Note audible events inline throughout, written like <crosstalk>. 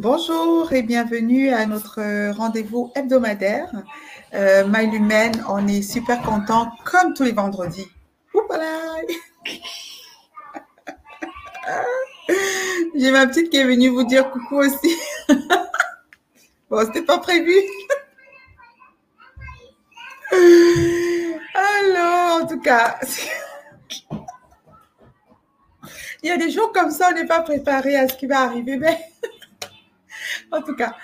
Bonjour et bienvenue à notre rendez-vous hebdomadaire. Euh, Mail Humaine, on est super content comme tous les vendredis. <laughs> J'ai ma petite qui est venue vous dire coucou aussi. <laughs> bon, c'était pas prévu. <laughs> Alors, en tout cas, il y a des jours comme ça, on n'est pas préparé à ce qui va arriver, mais en tout cas.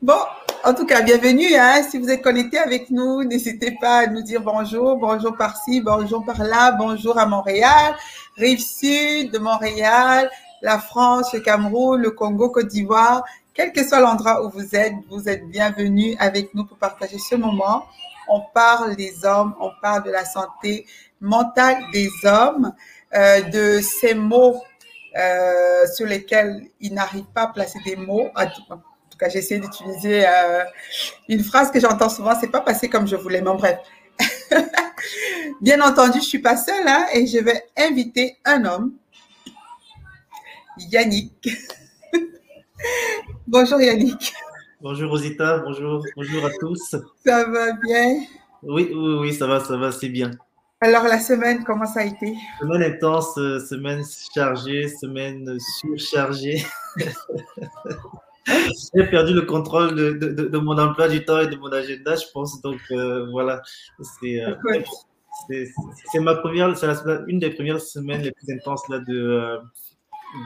Bon, en tout cas, bienvenue. Hein. Si vous êtes connecté avec nous, n'hésitez pas à nous dire bonjour, bonjour par-ci, bonjour par-là, bonjour à Montréal, rive sud de Montréal, la France, le Cameroun, le Congo, Côte d'Ivoire. Quel que soit l'endroit où vous êtes, vous êtes bienvenue avec nous pour partager ce moment. On parle des hommes, on parle de la santé mentale des hommes, euh, de ces mots euh, sur lesquels ils n'arrivent pas à placer des mots. En tout cas, j'ai essayé d'utiliser euh, une phrase que j'entends souvent, c'est pas passé comme je voulais, mais bref. <laughs> Bien entendu, je suis pas seule hein, et je vais inviter un homme, Yannick. <laughs> bonjour Yannick. Bonjour Rosita, bonjour, bonjour à tous. Ça va bien? Oui, oui, oui, ça va, ça va, c'est bien. Alors, la semaine, comment ça a été? Semaine intense, euh, semaine chargée, semaine surchargée. <laughs> J'ai perdu le contrôle de, de, de, mon emploi du temps et de mon agenda, je pense. Donc, euh, voilà. Euh, c'est ma première, c'est une des premières semaines les plus intenses là, de,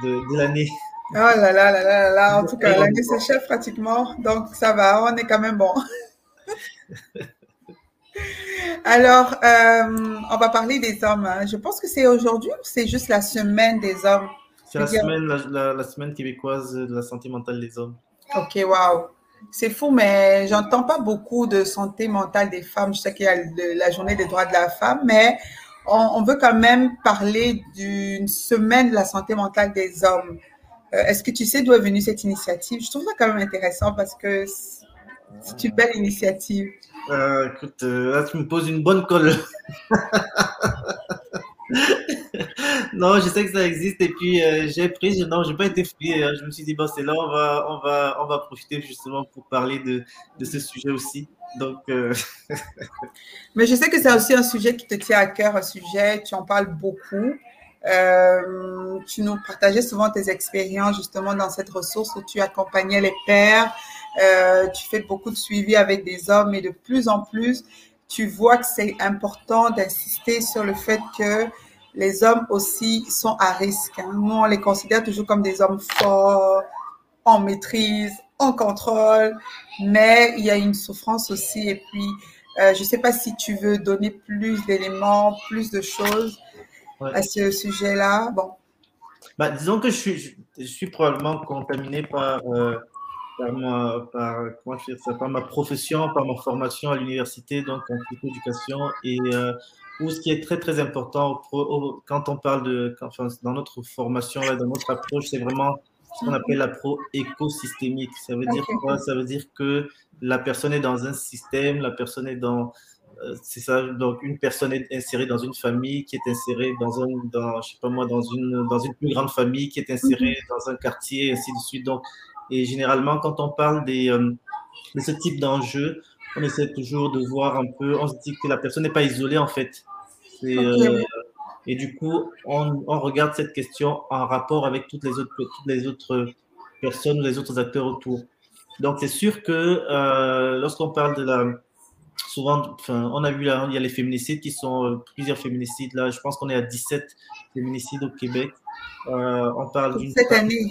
de, l'année. Oh là là là là là, en tout cas, l'année s'achève pratiquement, donc ça va, on est quand même bon. <laughs> Alors, euh, on va parler des hommes. Hein. Je pense que c'est aujourd'hui ou c'est juste la semaine des hommes? C'est la semaine, la, semaine québécoise de la santé mentale des hommes. Ok, waouh. C'est fou, mais j'entends pas beaucoup de santé mentale des femmes. Je sais qu'il y a la journée des droits de la femme, mais on, veut quand même parler d'une semaine de la santé mentale des hommes. Euh, est-ce que tu sais d'où est venue cette initiative? Je trouve ça quand même intéressant parce que c'est une belle initiative. Euh, euh, là, tu me poses une bonne colle. <laughs> non, je sais que ça existe et puis euh, j'ai pris, non, j'ai pas été fouillé. Hein. Je me suis dit, bon, c'est là, on va, on, va, on va profiter justement pour parler de, de ce sujet aussi. Donc, <laughs> Mais je sais que c'est aussi un sujet qui te tient à cœur, un sujet, tu en parles beaucoup. Tu nous partageais souvent tes expériences justement dans cette ressource où tu accompagnais les pères euh, tu fais beaucoup de suivi avec des hommes et de plus en plus, tu vois que c'est important d'insister sur le fait que les hommes aussi sont à risque. Hein. Nous, on les considère toujours comme des hommes forts, en maîtrise, en contrôle, mais il y a une souffrance aussi. Et puis, euh, je ne sais pas si tu veux donner plus d'éléments, plus de choses à ce sujet-là. Bon. Bah, disons que je suis, je suis probablement contaminé par euh, par ma, par, comment dire ça, par ma profession, par ma formation à l'université, donc en psychoéducation. Et euh, où ce qui est très, très important quand on parle de, enfin, dans notre formation, là, dans notre approche, c'est vraiment ce qu'on appelle la pro écosystémique. Ça veut dire quoi? Ça veut dire que la personne est dans un système, la personne est dans. Euh, c'est ça, donc une personne est insérée dans une famille, qui est insérée dans un, dans, je sais pas moi, dans une, dans une plus grande famille, qui est insérée mhm. dans un quartier, et ainsi de suite. Donc, et généralement, quand on parle des, euh, de ce type d'enjeu, on essaie toujours de voir un peu, on se dit que la personne n'est pas isolée en fait. Euh, et du coup, on, on, regarde cette question en rapport avec toutes les autres, toutes les autres personnes ou les autres acteurs autour. Donc, c'est sûr que euh, lorsqu'on parle de la. Souvent, on a vu là, il y a les féminicides qui sont plusieurs féminicides. Là, je pense qu'on est à 17 féminicides au Québec. on parle d'une. Cette année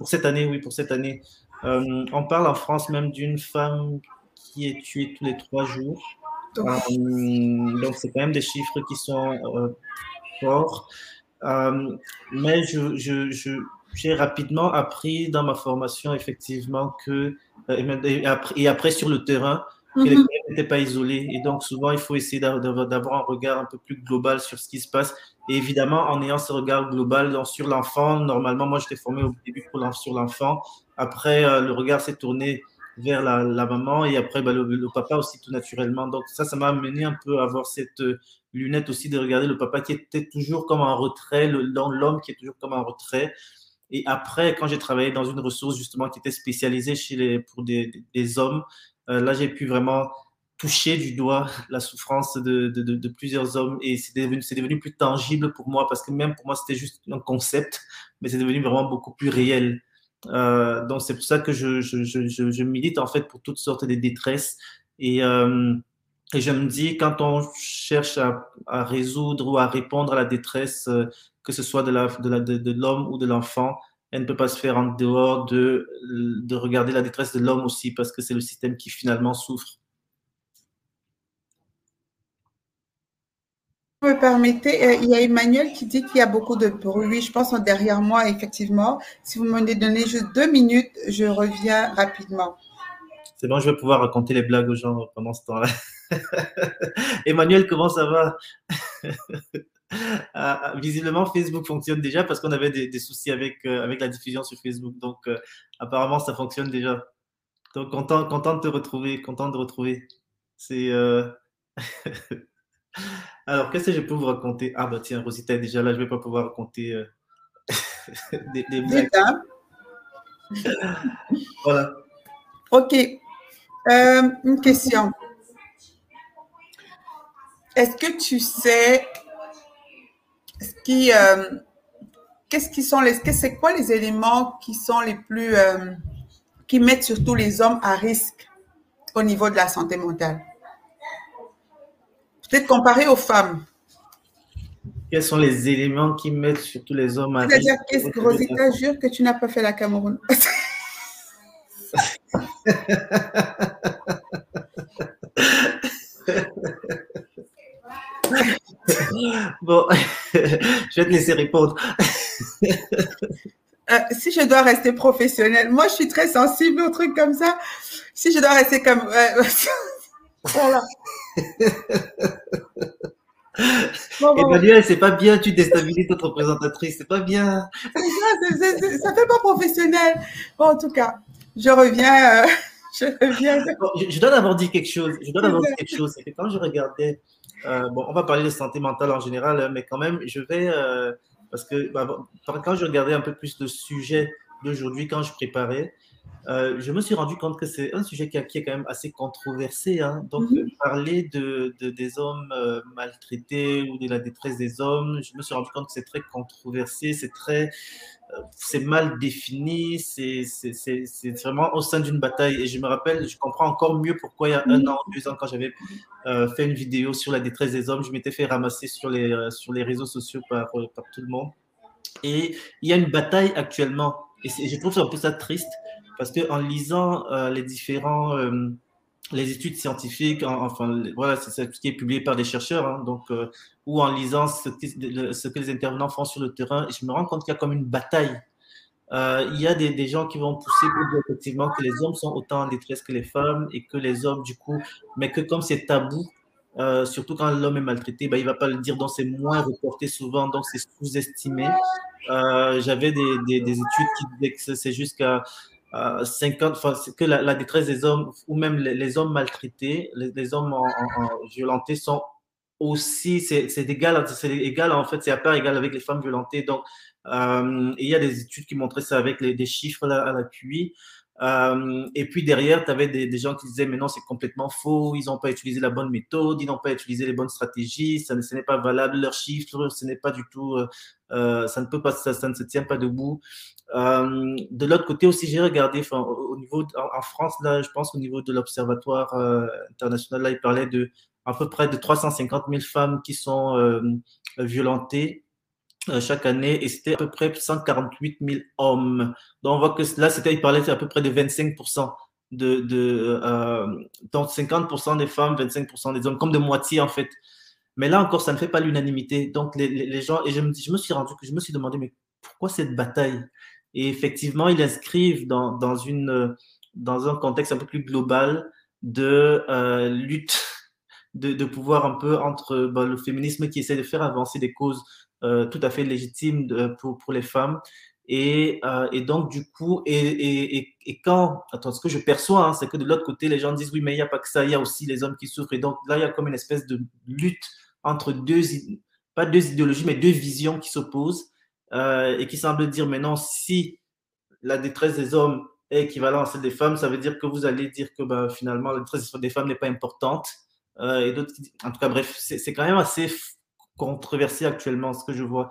pour cette année, oui, pour cette année. Euh, on parle en France même d'une femme qui est tuée tous les trois jours. donc, euh, c'est quand même des chiffres qui sont euh, forts. mais je, je, j'ai rapidement appris dans ma formation, effectivement, que, et après, et après sur le terrain, que les mhm. n'étaient pas isolés. Et donc, souvent, il faut essayer d'avoir un regard un peu plus global sur ce qui se passe. Et évidemment, en ayant ce regard global sur l'enfant, normalement, moi, j'étais formé au début pour sur l'enfant. Après, euh, le regard s'est tourné vers la, maman et après bah, le, papa aussi tout naturellement. Donc ça, ça m'a amené un peu à avoir cette euh, lunette aussi de regarder le papa qui était toujours comme en retrait, l'homme qui est toujours comme en retrait. Et après, quand j'ai travaillé dans une ressource justement qui était spécialisée chez les, pour des, des hommes, là j'ai pu vraiment toucher du doigt la souffrance de, plusieurs hommes et c'est devenu, plus tangible pour moi parce que même pour moi c'était juste un concept, mais c'est devenu vraiment beaucoup plus réel. Euh, donc c'est pour ça que je, je, milite en fait pour toutes sortes de détresses et, euh, je me dis quand on cherche à, résoudre ou à répondre à la détresse, euh, que ce soit de, l'homme ou de l'enfant, elle ne peut pas se faire en dehors de, de regarder la détresse de l'homme aussi parce que c'est le système qui finalement souffre. vous me permettez, euh, il y a Emmanuel qui dit qu'il y a beaucoup de bruit. Je pense derrière moi, effectivement. Si vous me donnez juste deux minutes, je reviens rapidement. C'est bon, je vais pouvoir raconter les blagues aux gens pendant ce temps-là. <laughs> Emmanuel, comment ça va? <laughs> ah, Visiblement, Facebook fonctionne déjà parce qu'on avait des, soucis avec, euh, avec la diffusion sur Facebook. Donc, euh, apparemment, ça fonctionne déjà. Donc, content, content de te retrouver, content de retrouver. C'est. <laughs> Alors, qu'est-ce que je peux vous raconter? Ah, bah tiens, Rosita est déjà là, je ne vais pas pouvoir raconter euh, <laughs> des, des blagues. <laughs> voilà. Ok. Euh, une question. Est-ce que tu sais ce qui, euh, qu'est-ce qui sont les, c'est quoi les éléments qui sont les plus, qui mettent surtout les hommes à risque au niveau de la santé mentale? Peut-être comparé aux femmes. Quels sont les éléments qui mettent surtout les hommes à C'est-à-dire, qu'est-ce que Rosita jure que tu n'as pas fait la Cameroun? <laughs> Bon, je vais te laisser répondre. <laughs> Euh, si je dois rester professionnelle, moi je suis très sensible aux trucs comme ça. Si je dois rester comme. Euh, <laughs> voilà. <laughs> Emmanuel, c'est pas bien, tu déstabilises notre représentatrice, c'est pas bien. Ça, fait pas professionnel. Bon, en tout cas, je reviens. Euh, je reviens. je, dois d'abord dire quelque chose. Je dois d'abord dire quelque chose. C'est que quand je regardais, euh, bon, on va parler de santé mentale en général, mais quand même, je vais, euh, parce que bah, quand je regardais un peu plus le sujet d'aujourd'hui, quand je préparais, euh, je me suis rendu compte que c'est un sujet qui, est quand même assez controversé. Hein. Donc, mhm. parler de, des hommes euh, maltraités ou de la détresse des hommes, je me suis rendu compte que c'est très controversé, c'est très, euh, c'est mal défini, c'est vraiment au sein d'une bataille. Et je me rappelle, je comprends encore mieux pourquoi il y a un an, deux ans, quand j'avais fait une vidéo sur la détresse des hommes, je m'étais fait ramasser sur les, sur les réseaux sociaux par, par tout le monde. Et il y a une bataille actuellement. Et je trouve ça un peu ça triste parce qu'en lisant euh, les différents euh, les études scientifiques, enfin voilà, c'est ce qui est publié par des chercheurs, hein, donc euh, ou en lisant ce, que les intervenants font sur le terrain, je me rends compte qu'il y a comme une bataille. il y a des, gens qui vont pousser pour dire effectivement que les hommes sont autant en détresse que les femmes et que les hommes du coup, mais que comme c'est tabou, surtout quand l'homme est maltraité, ben, il ne va pas le dire, donc c'est moins reporté souvent, donc c'est sous-estimé. J'avais des, des, des, études qui disaient que c'est jusqu'à 50, enfin, que la, détresse des hommes ou même les, hommes maltraités, les, hommes en, violentés sont aussi, c'est égal, égal en fait, c'est à part égal avec les femmes violentées. Donc, euh, il y a des études qui montraient ça avec des chiffres à l'appui. Euh, et puis derrière, tu avais des, gens qui disaient, mais non, c'est complètement faux, ils n'ont pas utilisé la bonne méthode, ils n'ont pas utilisé les bonnes stratégies, ça, ce n'est pas valable, leurs chiffres, ce n'est pas du tout, euh, euh, ça ne peut pas, ça, ne se tient pas debout. de l'autre côté aussi, j'ai regardé, au niveau, en, France, là, je pense au niveau de l'Observatoire international, là, il parlait de à peu près de 350 000 femmes qui sont violentées chaque année et c'était à peu près 148 000 hommes. Donc on voit que là, c'était, il parlait à peu près de 25% de, de euh, donc 50% des femmes, 25% des hommes, comme de moitié en fait. Mais là encore, ça ne fait pas l'unanimité. Donc les, gens, et je me, je me suis rendu, je me suis demandé, mais pourquoi cette bataille? Et effectivement, ils inscrivent dans, dans, une, dans un contexte un peu plus global de euh, lutte <laughs> de, pouvoir un peu entre bah, le féminisme qui essaie de faire avancer des causes euh, tout à fait légitime pour, pour, les femmes Et, euh, et, donc, du coup, et, et, et, quand, attends, ce que je perçois, hein, c'est que de l'autre côté, les gens disent oui, mais il n'y a pas que ça, il y a aussi les hommes qui souffrent. Et donc, là, il y a comme une espèce de lutte entre deux, pas deux idéologies, mais deux visions qui s'opposent euh, et qui semblent dire maintenant, si la détresse des hommes est équivalente à celle des femmes, ça veut dire que vous allez dire que bah, finalement, la détresse des femmes n'est pas importante. Euh, et d'autres, en tout cas, bref, c'est quand même assez controversé actuellement ce que je vois.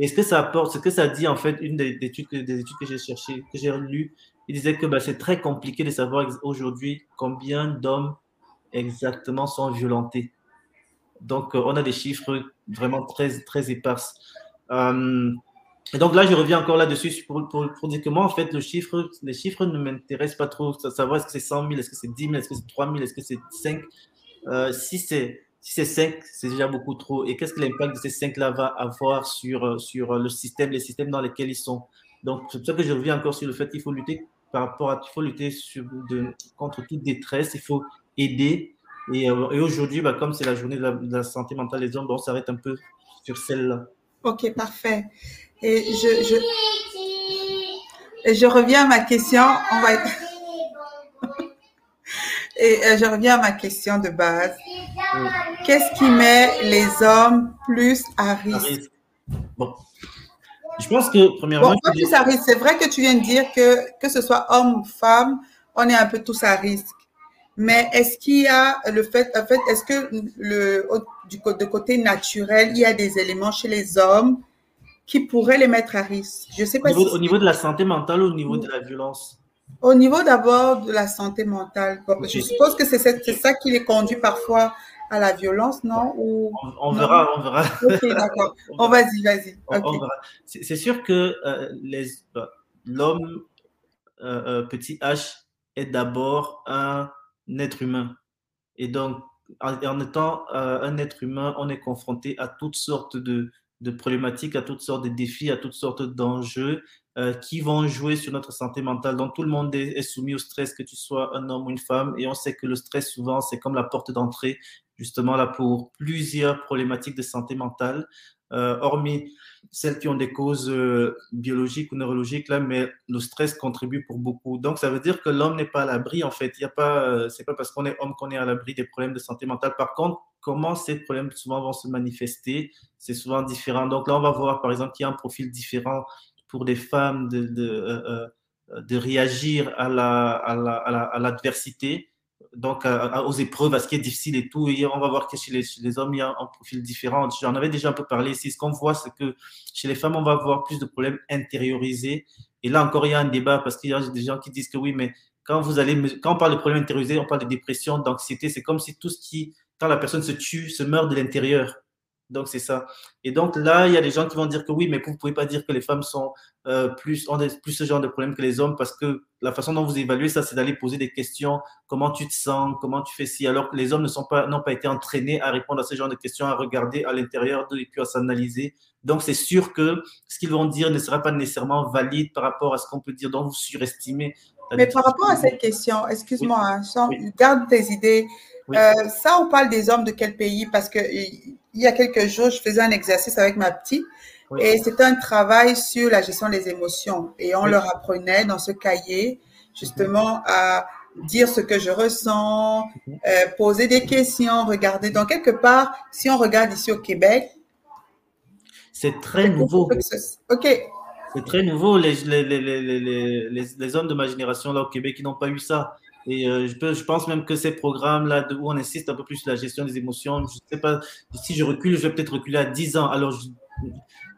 Et ce que ça apporte, ce que ça dit en fait, une des, études, des études que j'ai cherchées, que j'ai lues, il disait que bah, c'est très compliqué de savoir aujourd'hui combien d'hommes exactement sont violentés. Donc, euh, on a des chiffres vraiment très, très éparses. Euh, et donc là, je reviens encore là-dessus pour, dire que moi, en fait, le chiffre, les chiffres ne m'intéressent pas trop. Savoir est-ce que c'est 100 000, est-ce que c'est 10 000, est-ce que c'est 3 000, est-ce que c'est 5 euh, Si c'est si c'est 5, c'est déjà beaucoup trop. Et qu'est-ce que l'impact de ces 5-là va avoir sur, euh, sur le système, les systèmes dans lesquels ils sont? Donc, c'est pour ça que je reviens encore sur le fait qu'il faut lutter par rapport à, il faut lutter contre toute détresse, il faut aider. Et, et aujourd'hui, bah, comme c'est la journée de la, santé mentale des hommes, bon, on s'arrête un peu sur celle-là. Ok, parfait. Et je, je, je reviens à ma question. On va... <laughs> et je reviens à ma question de base. Qu'est-ce qui met les hommes plus à risque? Bon. Je pense que, premièrement. Bon, plus à risque. C'est vrai que tu viens de dire que, que ce soit homme ou femme, on est un peu tous à risque. Mais est-ce qu'il y a le fait, en fait, est-ce que le, du de côté naturel, il y a des éléments chez les hommes qui pourraient les mettre à risque? Je sais pas au niveau, au niveau de la santé mentale ou au niveau de la violence? Au niveau d'abord de la santé mentale. Je suppose que c'est ça qui les conduit parfois à la violence, non Ou... On, on non? verra, on verra. Ok, d'accord. <laughs> On vas-y, vas-y. Okay. C'est sûr que euh, l'homme euh, euh, petit h est d'abord un être humain. Et donc, en, en étant euh, un être humain, on est confronté à toutes sortes de, de problématiques, à toutes sortes de défis, à toutes sortes d'enjeux euh, qui vont jouer sur notre santé mentale. Donc, tout le monde est, soumis au stress, que tu sois un homme ou une femme. Et on sait que le stress, souvent, c'est comme la porte d'entrée, justement, là, pour plusieurs problématiques de santé mentale. Euh, hormis celles qui ont des causes euh, biologiques ou neurologiques, là, mais le stress contribue pour beaucoup. Donc, ça veut dire que l'homme n'est pas à l'abri, en fait. Il y a pas, c'est pas parce qu'on est homme qu'on est à l'abri des problèmes de santé mentale. Par contre, comment ces problèmes souvent vont se manifester, c'est souvent différent. Donc là, on va voir, par exemple, qu'il y a un profil différent pour des femmes de, de, euh, de réagir à l'adversité. La, à la, à donc à, aux épreuves, à ce qui est difficile et tout. Et on va voir que chez les, les hommes, il y a un profil différent. J'en avais déjà un peu parlé ici. Ce qu'on voit, c'est que chez les femmes, on va avoir plus de problèmes intériorisés. Et là encore, il y a un débat parce qu'il y a des gens qui disent que oui, mais quand vous allez, quand on parle de problèmes intériorisés, on parle de dépression, d'anxiété. C'est comme si tout ce qui, quand la personne se tue, se meurt de l'intérieur. Donc, c'est ça. Et donc, là, il y a des gens qui vont dire que oui, mais vous ne pouvez pas dire que les femmes sont euh, plus, ont plus ce genre de problème que les hommes parce que la façon dont vous évaluez ça, c'est d'aller poser des questions. Comment tu te sens? Comment tu fais ci? Alors que les hommes ne sont pas, n'ont pas été entraînés à répondre à ce genre de questions, à regarder à l'intérieur d'eux et puis à s'analyser. Donc, c'est sûr que ce qu'ils vont dire ne sera pas nécessairement valide par rapport à ce qu'on peut dire. Donc, vous surestimez. Mais par rapport à cette question, excuse-moi, oui. oui. garde tes idées. Oui. Euh, ça, on parle des hommes de quel pays? Parce que il y a quelques jours, je faisais un exercice avec ma petite oui. et c'était un travail sur la gestion des émotions. Et on oui. leur apprenait dans ce cahier justement mm -hmm. à dire ce que je ressens, mm -hmm. euh, poser des questions, regarder. Donc, quelque part, si on regarde ici au Québec, c'est très nouveau. OK. C'est très nouveau. Les, les, les, les, les hommes de ma génération là au Québec, ils n'ont pas eu ça. Et euh, je, peux, je, pense même que ces programmes-là où on insiste un peu plus sur la gestion des émotions, je sais pas, si je recule, je vais peut-être reculer à 10 ans. Alors, je,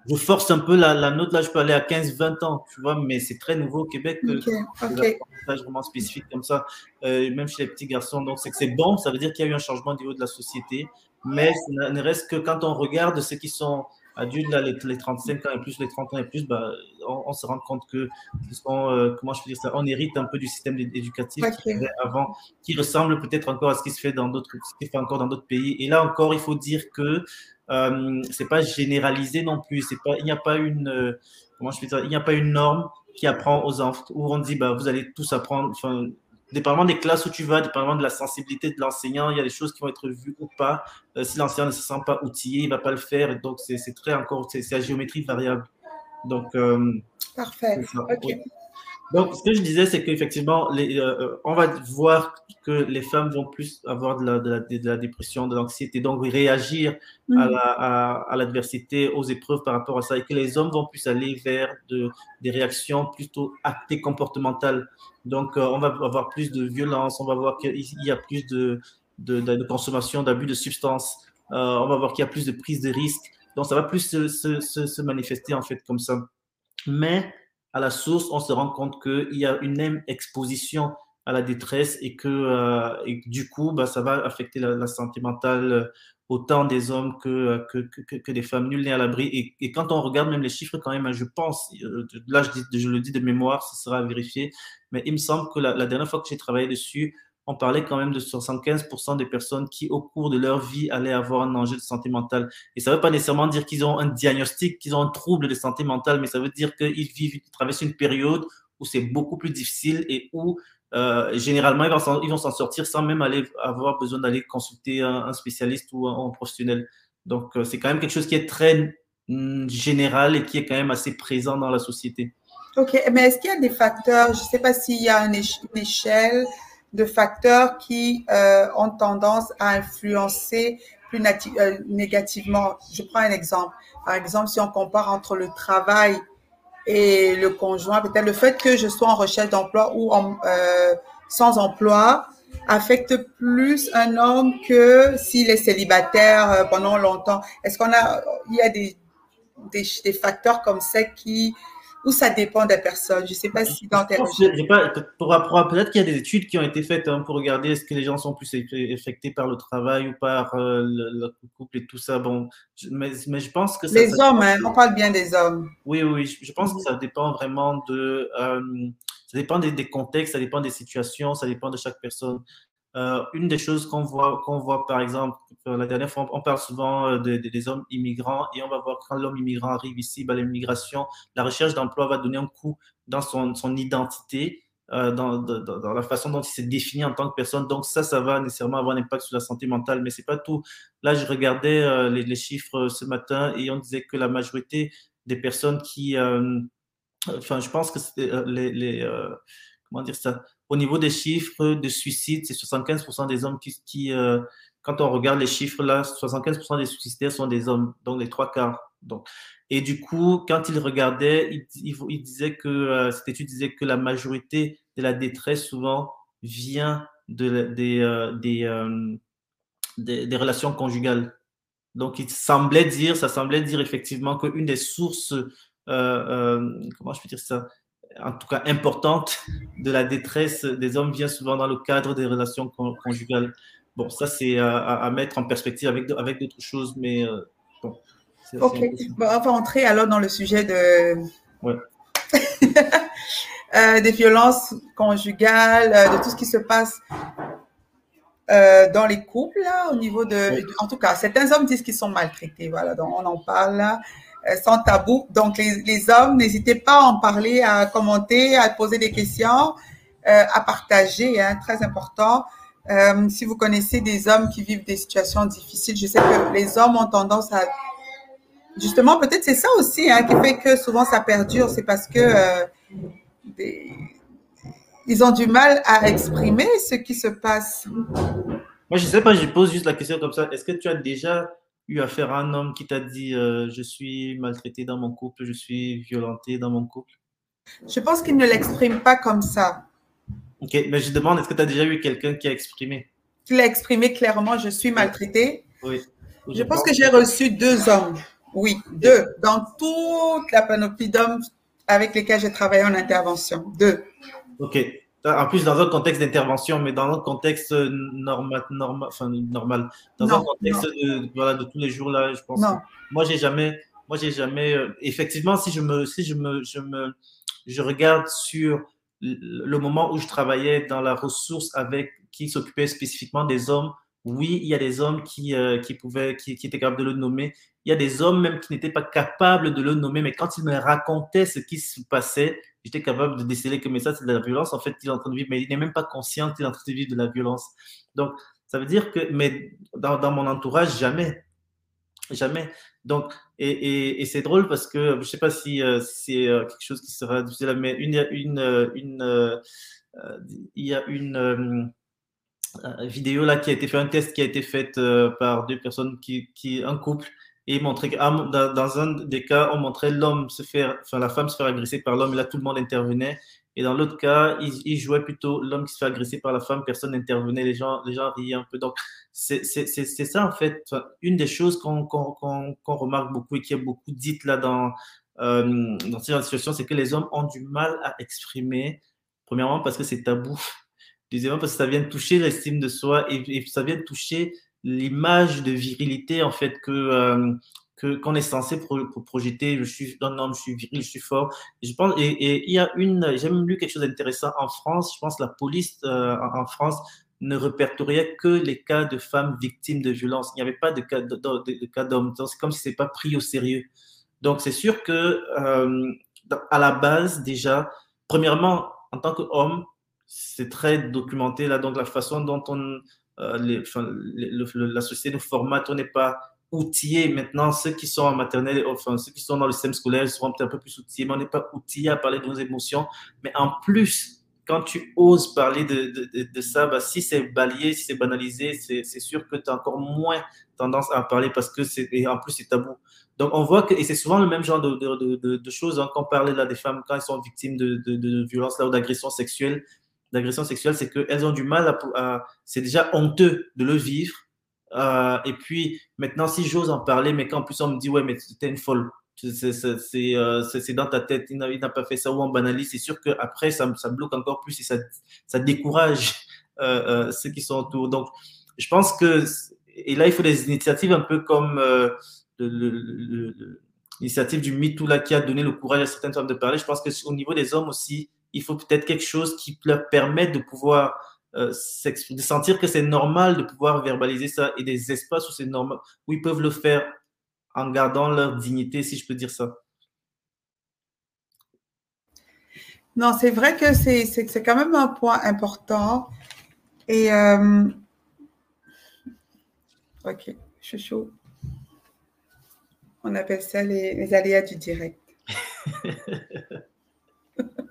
je force un peu la, la, note, là, je peux aller à 15, 20 ans, tu vois, mais c'est très nouveau au Québec. Okay, okay. vraiment spécifique comme ça, euh, même chez les petits garçons. Donc, c'est que c'est bon, ça veut dire qu'il y a eu un changement au niveau de la société, mais ça ne reste que quand on regarde ceux qui sont adultes, là, les, les, 35 ans et plus, les 30 ans et plus, bah, on, on, se rend compte que sont, euh, comment je peux dire ça, on hérite un peu du système éducatif okay. qui avant, qui ressemble peut-être encore à ce qui se fait dans d'autres, ce qui se fait encore dans d'autres pays. Et là encore, il faut dire que euh, c'est pas généralisé non plus. C'est pas, il n'y a pas une, euh, comment je peux dire, il n'y a pas une norme qui apprend aux enfants où on dit bah vous allez tous apprendre. Enfin, dépendamment des classes où tu vas, dépendamment de la sensibilité de l'enseignant, il y a des choses qui vont être vues ou pas. Euh, si l'enseignant ne se sent pas outillé, il ne va pas le faire. Et donc, c'est très encore, c'est la géométrie variable. Donc, Parfait. OK. Donc, ce que je disais, c'est qu'effectivement, euh, on va voir que les femmes vont plus avoir de la, de la, dépression, de l'anxiété, donc réagir mm. à l'adversité, aux épreuves par rapport à ça, et que les hommes vont plus aller vers de, des réactions plutôt actées comportementales. Donc, euh, on va avoir plus de violence, on va voir qu'il y a plus de, de consommation, d'abus de substances, euh, on va voir qu'il y a plus de prise de risque. Donc, ça va plus se, se, se manifester en fait comme ça. Mais à la source, on se rend compte qu'il y a une même exposition à la détresse et que, euh, du coup, bah, ça va affecter la, santé mentale euh, autant des hommes que, que, que, des femmes. Nul n'est à l'abri. Et, quand on regarde même les chiffres, quand même, je pense, euh, là je, je le dis de mémoire, ce sera vérifié, mais il me semble que la dernière fois que j'ai travaillé dessus, on parlait quand même de 75% des personnes qui, au cours de leur vie, allaient avoir un enjeu de santé mentale. Et ça ne veut pas nécessairement dire qu'ils ont un diagnostic, qu'ils ont un trouble de santé mentale, mais ça veut dire qu'ils vivent, ils traversent une période où c'est beaucoup plus difficile et où euh, généralement ils vont s'en sortir sans même aller avoir besoin d'aller consulter un, spécialiste ou un, professionnel. Donc euh, c'est quand même quelque chose qui est très mm, général et qui est quand même assez présent dans la société. Ok, mais est-ce qu'il y a des facteurs, je ne sais pas s'il y a une échelle de facteurs qui euh, ont tendance à influencer plus euh, négativement. Je prends un exemple. Par exemple, si on compare entre le travail et le conjoint, peut-être le fait que je sois en recherche d'emploi ou euh, sans emploi affecte plus un homme que s'il est célibataire pendant longtemps. Est-ce qu'on a, il y a des, des facteurs comme ça qui ou ça dépend des personnes. Je ne sais pas si dans tes Peut-être qu'il y a des études qui ont été faites hein, pour regarder est-ce que les gens sont plus affectés par le travail ou par euh, le, couple et tout ça. Bon, mais, mais je pense que les hommes, hein, on parle bien des hommes. Oui, oui, je, pense que ça dépend vraiment de. Euh, ça dépend des, des, contextes, ça dépend des situations, ça dépend de chaque personne. Euh, une des choses qu'on voit, qu'on voit, par exemple, euh, la dernière fois, on parle souvent euh, des hommes immigrants et on va voir quand l'homme immigrant arrive ici, bah, l'immigration, la recherche d'emploi va donner un coup dans son, son identité, dans, dans, la façon dont il s'est défini en tant que personne. Donc ça, ça va nécessairement avoir un impact sur la santé mentale, mais c'est pas tout. Là, je regardais les, les, chiffres ce matin et on disait que la majorité des personnes qui, enfin, je pense que les, les comment dire ça, au niveau des chiffres de suicide, c'est 75% des hommes qui, euh, quand on regarde les chiffres là, 75% des suicidaires sont des hommes, donc les trois quarts. Donc, et du coup, quand il regardait, il, il, disait que euh, cette étude disait que la majorité de la détresse souvent vient euh, des, relations conjugales. Donc, il semblait dire, ça semblait dire effectivement qu'une des sources, comment je peux dire ça, en tout cas importante de la détresse des hommes vient souvent dans le cadre des relations conjugales. Bon, ça, c'est à, mettre en perspective avec, avec d'autres choses, mais euh, bon. Ok, on va entrer alors dans le sujet de... <laughs> Euh, des violences conjugales, euh, de tout ce qui se passe dans les couples, au niveau de, En tout cas, certains hommes disent qu'ils sont maltraités, voilà, donc on en parle là. Euh, sans tabou. Donc, les, hommes, n'hésitez pas à en parler, à commenter, à poser des questions, euh, à partager, hein, très important. Euh, si vous connaissez des hommes qui vivent des situations difficiles, je sais que les hommes ont tendance à... Justement, peut-être c'est ça aussi hein, qui fait que souvent ça perdure, c'est parce que ils ont du mal à exprimer ce qui se passe. Moi, je sais pas, je pose juste la question comme ça. Est-ce que tu as déjà eu affaire à un homme qui t'a dit euh, je suis maltraité dans mon couple, je suis violenté dans mon couple Je pense qu'il ne l'exprime pas comme ça. Ok, mais je demande, est-ce que tu as déjà eu quelqu'un qui a exprimé? Qui l'a exprimé clairement, je suis maltraité Oui. Je, pense que j'ai reçu deux hommes. Oui, deux. Dans toute la panoplie d'hommes avec lesquels j'ai travaillé en intervention. Deux. Ok. En plus, dans un contexte d'intervention, mais dans un contexte normal, normal, enfin, normal. Dans un contexte de, voilà, de tous les jours, là, je pense. Non. moi, j'ai jamais, moi, j'ai jamais, euh, effectivement, si je me, si je me, je me, je regarde sur le moment où je travaillais dans la ressource avec qui s'occupait spécifiquement des hommes, oui, il y a des hommes qui, euh, qui pouvaient, qui, qui, étaient capables de le nommer. Il y a des hommes même qui n'étaient pas capables de le nommer, mais quand ils me racontaient ce qui se passait, j'étais capable de déceler que mais ça c'est de la violence. En fait, il est en train de vivre, mais il n'est même pas conscient qu'il est en train de vivre de la violence. Donc, ça veut dire que, mais dans, dans mon entourage, jamais. Jamais. Donc, et, c'est drôle parce que je ne sais pas si c'est quelque chose qui sera difficile, mais une, une, une, il y a une vidéo là qui a été fait, un test qui a été fait par deux personnes, qui, qui un couple, et montrer ah, dans, un des cas, on montrait l'homme se faire, enfin la femme se faire agresser par l'homme, et là tout le monde intervenait. Et dans l'autre cas, il, jouait plutôt l'homme qui se fait agresser par la femme, personne n'intervenait, les gens, les gens riaient un peu. Donc, c'est ça en fait, une des choses qu'on remarque beaucoup et qui est beaucoup dite là dans, euh, dans cette situation, c'est que les hommes ont du mal à exprimer, premièrement parce que c'est tabou, deuxièmement parce que ça vient toucher l'estime de soi et, ça vient toucher l'image de virilité en fait que euh, qu'on est censé projeter. Je suis un homme, je suis viril, je suis fort. je pense et, il y a une, j'ai même lu quelque chose d'intéressant en France. Je pense la police euh, en France ne répertoriait que les cas de femmes victimes de violences. Il n'y avait pas de cas de, cas d'hommes. C'est comme si c'est pas pris au sérieux. Donc c'est sûr que euh, à la base déjà, premièrement en tant qu'homme, c'est très documenté là. Donc la façon dont on euh, les, la société nous formate, on n'est pas outillés. Maintenant, ceux qui sont en maternelle, enfin, ceux qui sont dans le système scolaire, seront peut-être un peu plus outillés, mais on n'est pas outillés à parler de nos émotions. Mais en plus, quand tu oses parler de, de, de, ça, bah, si c'est balayé, si c'est banalisé, c'est sûr que tu as encore moins tendance à en parler parce que c'est, en plus, c'est tabou. Donc, on voit que, et c'est souvent le même genre de, choses, hein, quand on parlait là des femmes, quand elles sont victimes de, violences là, ou d'agressions sexuelles, d'agression sexuelle, c'est qu'elles ont du mal à, c'est déjà honteux de le vivre. Euh, et puis maintenant, si j'ose en parler, mais qu'en plus on me dit ouais, mais t'es une folle, euh, c'est dans ta tête, il n'a pas fait ça ou on banalise, c'est sûr qu'après ça, ça bloque encore plus et ça, ça décourage euh, ceux qui sont autour. Donc je pense que et là il faut des initiatives un peu comme l'initiative du MeToo là qui a donné le courage à certaines femmes de parler. Je pense que au niveau des hommes aussi, il faut peut-être quelque chose qui leur permette de pouvoir euh, de sentir que c'est normal de pouvoir verbaliser ça et des espaces où c'est normal, où ils peuvent le faire en gardant leur dignité, si je peux dire ça. Non, c'est vrai que c'est quand même un point important. Et euh, ok, je suis chaud. On appelle ça les, les aléas du direct. <laughs>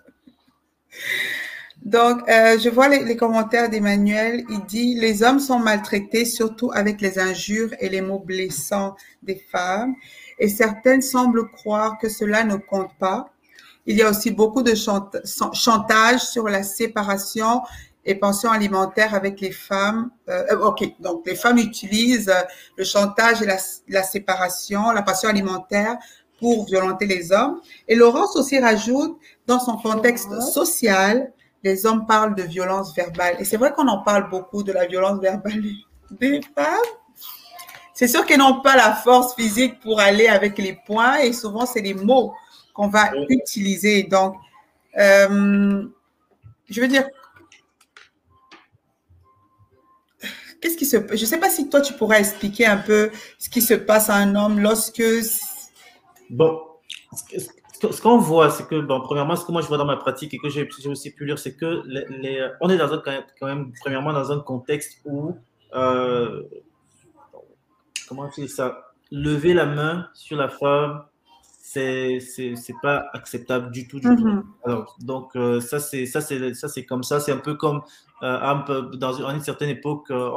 Donc, euh, je vois les, commentaires d'Emmanuel. Il dit Les hommes sont maltraités, surtout avec les injures et les mots blessants des femmes. Et certaines semblent croire que cela ne compte pas. Il y a aussi beaucoup de chantage sur la séparation et pension alimentaire avec les femmes. Euh, ok, donc les femmes utilisent le chantage et la séparation, la pension alimentaire pour violenter les hommes. Et Laurence aussi rajoute, dans son contexte social, les hommes parlent de violence verbale. Et c'est vrai qu'on en parle beaucoup de la violence verbale <laughs> des femmes. C'est sûr qu'elles n'ont pas la force physique pour aller avec les points et souvent c'est les mots qu'on va utiliser. Donc, euh, je veux dire, qu'est-ce qui se Je ne sais pas si toi tu pourrais expliquer un peu ce qui se passe à un homme lorsque. Bon, ce qu'on voit, c'est que, bon, premièrement, ce que moi je vois dans ma pratique et que j'ai aussi pu lire, c'est que les, on est dans un, quand même, premièrement, dans un contexte où, euh, comment dire ça, lever la main sur la femme, c'est c'est pas acceptable du tout du tout. Mm-hmm. Alors donc euh, ça c'est ça comme ça c'est un peu comme peu dans une, certaine époque euh,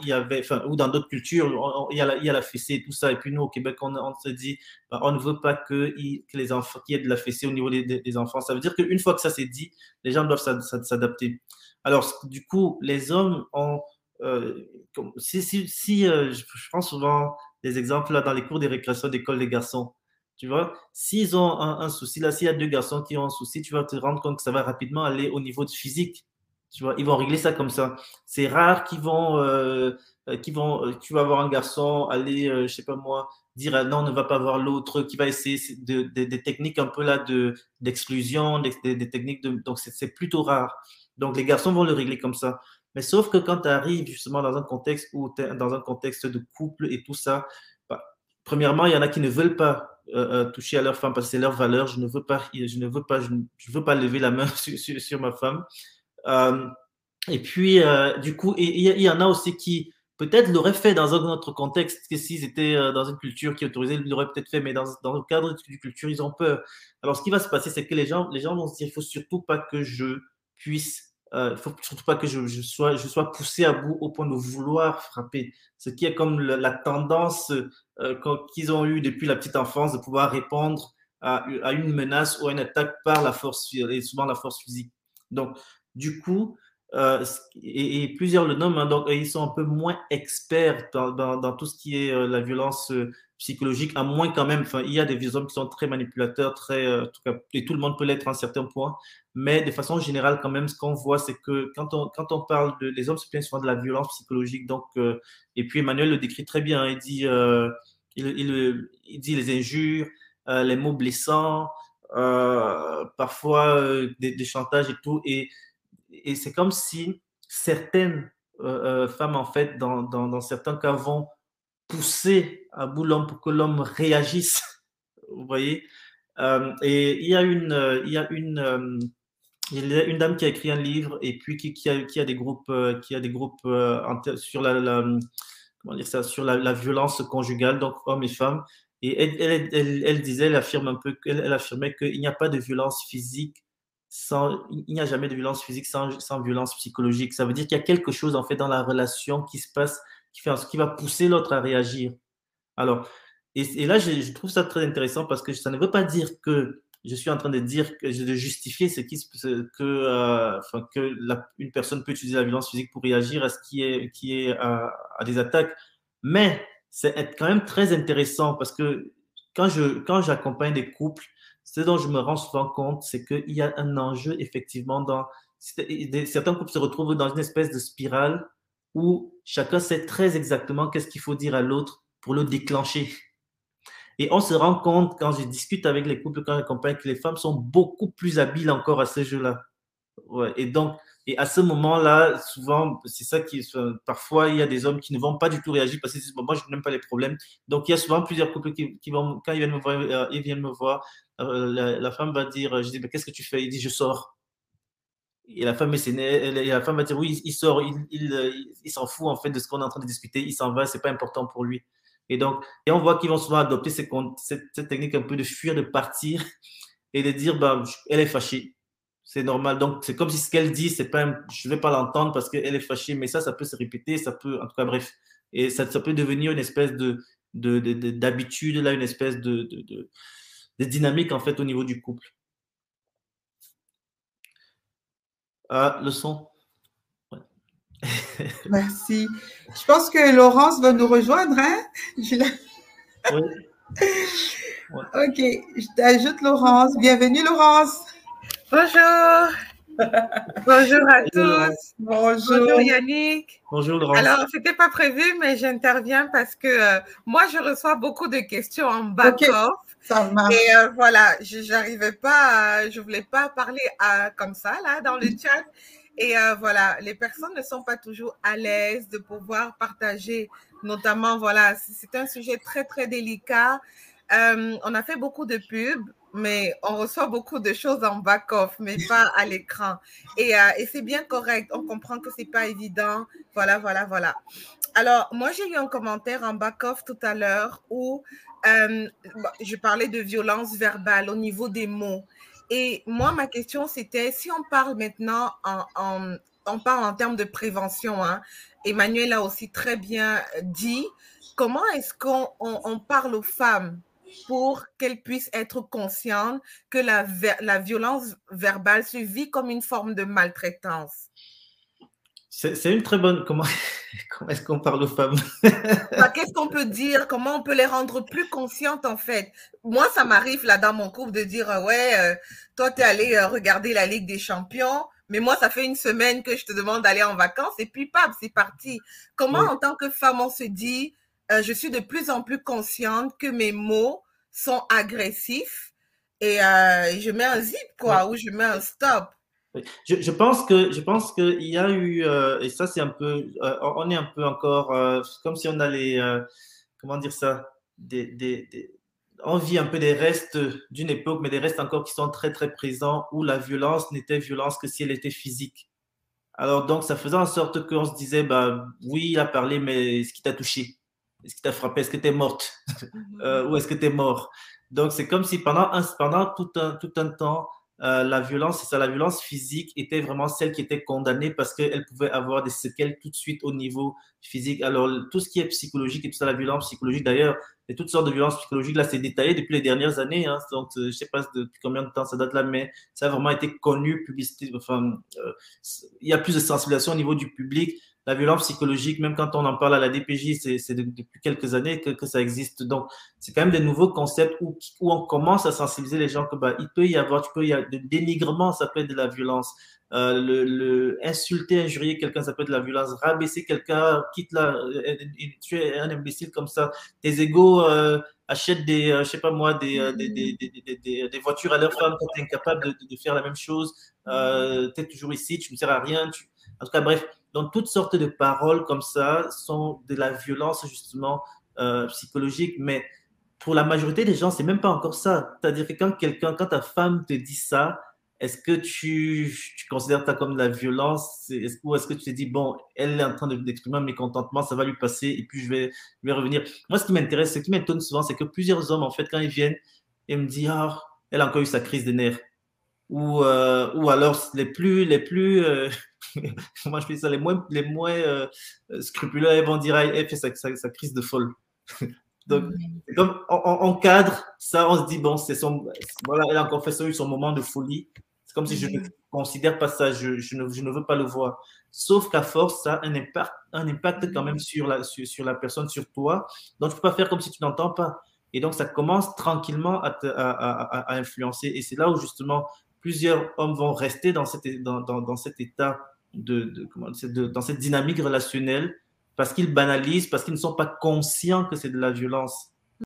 il y avait enfin ou dans d'autres cultures il y a la y a la fessée et tout ça. Et puis nous au Québec on, on se dit bah, on ne veut pas que, que les enfants qu'il y ait de la fessée au niveau des, des, enfants. Ça veut dire qu'une fois que ça c'est dit les gens doivent s'adapter. Alors du coup les hommes ont si, si, si je, prends souvent des exemples là dans les cours des récréations d'école des garçons. Tu vois, s'ils ont un, souci, là, s'il y a deux garçons qui ont un souci, tu vas te rendre compte que ça va rapidement aller au niveau du physique. Tu vois, ils vont régler ça comme ça. C'est rare qu'ils vont, euh, euh, vont, euh, tu vas voir un garçon aller, je je sais pas moi, dire ah, non, ne va pas voir l'autre, qui va essayer des techniques un peu là de d'exclusion, des, techniques de, donc c'est plutôt rare. Donc les garçons vont le régler comme ça. Mais sauf que quand tu arrives justement dans un contexte où dans un contexte de couple et tout ça, bah, premièrement, il y en a qui ne veulent pas euh, euh, toucher à leur femme parce que c'est leur valeur. Je ne veux pas, je ne veux pas, je veux pas lever la main <laughs> sur, sur, ma femme. Euh, et puis, du coup, il y, en a aussi qui, peut-être l'aurait fait dans un autre contexte que s'ils étaient euh, dans une culture qui autorisait, ils l'auraient peut-être fait, mais dans, dans, le cadre d'une culture, ils ont peur. Alors, ce qui va se passer, c'est que les gens, les gens vont se dire, il faut surtout pas que je puisse, euh, il faut surtout pas que je, sois, je sois poussé à bout au point de vouloir frapper. Ce qui est comme la, tendance euh, qu'ils ont eu depuis la petite enfance de pouvoir répondre à, à, une menace ou à une attaque par la force, et souvent la force physique. Donc, du coup, euh, et, plusieurs le nomment, hein, donc ils sont un peu moins experts dans, tout ce qui est euh, la violence euh, psychologique, à moins quand même, il y a des hommes qui sont très manipulateurs, très, euh, et tout le monde peut l'être à un certain point, mais de façon générale, quand même, ce qu'on voit, c'est que quand on, quand on parle de, les hommes se plaignent souvent de la violence psychologique, donc, euh, et puis Emmanuel le décrit très bien, il dit, euh, il, il, dit les injures, les mots blessants, parfois des, des chantages et tout, et et c'est comme si certaines euh, euh, femmes, en fait, dans, dans, certains cas, vont pousser à bout l'homme pour que l'homme réagisse. <laughs> Vous voyez? Euh, Et il y a une, il y a une, une dame qui a écrit un livre et puis qui, qui, a, qui a des groupes, qui a des groupes sur la, comment dire ça, sur la, violence conjugale, donc hommes et femmes. Et elle, elle, elle, disait, elle affirme un peu, elle affirmait qu'il n'y a pas de violence physique sans, il n'y a jamais de violence physique sans, violence psychologique. Ça veut dire qu'il y a quelque chose en fait dans la relation qui se passe, qui, fait, qui va pousser l'autre à réagir. Alors, et, là, je, trouve ça très intéressant parce que ça ne veut pas dire que je suis en train de dire que de justifier ce qui, que, euh, que une personne peut utiliser la violence physique pour réagir à ce qui est, à, à des attaques. Mais c'est quand même très intéressant parce que quand je quand j'accompagne des couples, ce dont je me rends souvent compte, c'est qu'il y a un enjeu effectivement dans certains couples se retrouvent dans une espèce de spirale où chacun sait très exactement qu'est-ce qu'il faut dire à l'autre pour le déclencher. Et on se rend compte quand je discute avec les couples, quand j'accompagne, que les femmes sont beaucoup plus habiles encore à ce jeu-là. Ouais. Et donc, et à ce moment-là, souvent, c'est ça qui, parfois, il y a des hommes qui ne vont pas du tout réagir parce qu'ils disent, moi, je n'aime pas les problèmes. Donc, il y a souvent plusieurs couples qui, vont, quand ils viennent me voir, euh, ils viennent me voir, euh, la, femme va dire, je dis, mais qu'est-ce que tu fais? Il dit, je sors. Et la femme, et la femme va dire, oui, il sort, il, il, il s'en fout en fait de ce qu'on est en train de discuter, il s'en va, c'est pas important pour lui. Et donc, et on voit qu'ils vont souvent adopter cette, cette, technique un peu de fuir, de partir et de dire, bah, elle est fâchée c'est normal. Donc, c'est comme si ce qu'elle dit, c'est pas, je ne vais pas l'entendre parce qu'elle est fâchée, mais ça, ça peut se répéter, ça peut, en tout cas, bref. Et ça, ça peut devenir une espèce de, de, de, d'habitude, là, une espèce de, de, de, dynamique, en fait, au niveau du couple. Ah, le son. Ouais. <laughs> Merci. Je pense que Laurence va nous rejoindre, hein? Oui. Ouais. <laughs> Ok, je t'ajoute Laurence. Bienvenue, Laurence. Bonjour. <laughs> Bonjour à tous. Bonjour. Bonjour Yannick. Bonjour Laurence. Alors, c'était pas prévu, mais j'interviens parce que euh, moi, je reçois beaucoup de questions en back-off. Okay. Ça marche. Et euh, voilà, je n'arrivais pas, à, je voulais pas parler à, comme ça, là, dans le chat. Et euh, voilà, les personnes ne sont pas toujours à l'aise de pouvoir partager, notamment, voilà, c'est un sujet très, très délicat. On a fait beaucoup de pubs mais on reçoit beaucoup de choses en back-off, mais pas à l'écran. Et, euh, et c'est bien correct. On comprend que c'est pas évident. Voilà, voilà, voilà. Alors, moi, j'ai eu un commentaire en back-off tout à l'heure où euh, je parlais de violence verbale au niveau des mots. Et moi, ma question, c'était si on parle maintenant en, on parle en termes de prévention, hein, Emmanuel a aussi très bien dit, comment est-ce qu'on on, on parle aux femmes? Pour qu'elle puisse être consciente que la, la violence verbale se vit comme une forme de maltraitance. C'est une très bonne. Comment, <laughs> comment est-ce qu'on parle aux femmes? <laughs> Bah, Qu'est-ce qu'on peut dire? Comment on peut les rendre plus conscientes en fait? Moi, ça m'arrive là dans mon couple de dire Ouais, euh, toi, tu es allé euh, regarder la Ligue des Champions, mais moi, ça fait une semaine que je te demande d'aller en vacances et puis, pap, c'est parti. Comment, oui. en tant que femme, on se dit euh, je suis de plus en plus consciente que mes mots sont agressifs et euh, je mets un zip, quoi, ouais. ou je mets un stop. Je, je, pense que je pense qu'il y a eu euh, et ça c'est un peu on est un peu encore comme si on allait comment dire ça des, des, des, on vit un peu des restes d'une époque mais des restes encore qui sont très très présents où la violence n'était violence que si elle était physique Alors, donc, ça faisait en sorte qu'on se disait, bah, oui, il a parlé, mais est-ce qu'il t'a touché Est-ce qu'il t'a frappé? Est-ce que tu es morte euh, Ou est-ce que tu es mort? Donc, c'est comme si pendant, un, pendant tout, un, tout un temps, euh, la violence, c'est ça, la violence physique était vraiment celle qui était condamnée parce qu'elle pouvait avoir des séquelles tout de suite au niveau physique. Alors, tout ce qui est psychologique et tout ça, la violence psychologique, d'ailleurs, et toutes sortes de violences psychologiques, là, c'est détaillé depuis les dernières années. Hein, donc, euh, je ne sais pas depuis combien de temps ça date là, mais ça a vraiment été connu, publicité. Enfin, euh, il y a plus de sensibilisation au niveau du public la violence psychologique, même quand on en parle à la DPJ, c'est depuis quelques années que, ça existe. Donc, c'est quand même des nouveaux concepts où, on commence à sensibiliser les gens que bah, il peut y avoir, tu peux y avoir de dénigrement, ça peut être de la violence. Euh, le, insulter, injurier quelqu'un, ça peut être de la violence. Rabaisser quelqu'un, quitte la, tu es un imbécile comme ça. Tes égaux euh, achètent des, euh, je sais pas moi, des, euh, des, des, des, voitures à leur femme quand tu es incapable de, faire la même chose. Euh, tu es toujours ici, tu ne sers à rien. En tout cas, bref donc, toutes sortes de paroles comme ça sont de la violence, justement, euh, psychologique. Mais pour la majorité des gens, c'est même pas encore ça. C'est-à-dire que quand quelqu'un, quand ta femme te dit ça, est-ce que tu, considères ça comme de la violence? Ou est-ce que tu te dis, bon, elle est en train d'exprimer un mécontentement, ça va lui passer et puis je vais, revenir. Moi, ce qui m'intéresse, ce qui m'étonne souvent, c'est que plusieurs hommes, en fait, quand ils viennent et me disent, ah, elle a encore eu sa crise de nerfs. Ou, euh, ou alors les plus, les plus euh, <laughs> moi je fais ça, les moins, les moins euh, scrupuleux, elles vont dire, elle fait sa, sa, crise de folle. <laughs> Donc, mm. comme on, cadre ça, on se dit, bon, c'est son, voilà, elle a encore fait ça, eu son moment de folie. C'est comme si je ne mm. considère pas ça, je, je, ne, je, ne, veux pas le voir. Sauf qu'à force, ça a un impact, un impact quand même sur la, sur, sur la personne, sur toi. Donc, tu peux pas faire comme si tu n'entends pas. Et donc, ça commence tranquillement à, te, à, à, à influencer. Et c'est là où, justement, plusieurs hommes vont rester dans cet, état de, comment, de, dans cette dynamique relationnelle parce qu'ils banalisent, parce qu'ils ne sont pas conscients que c'est de la violence.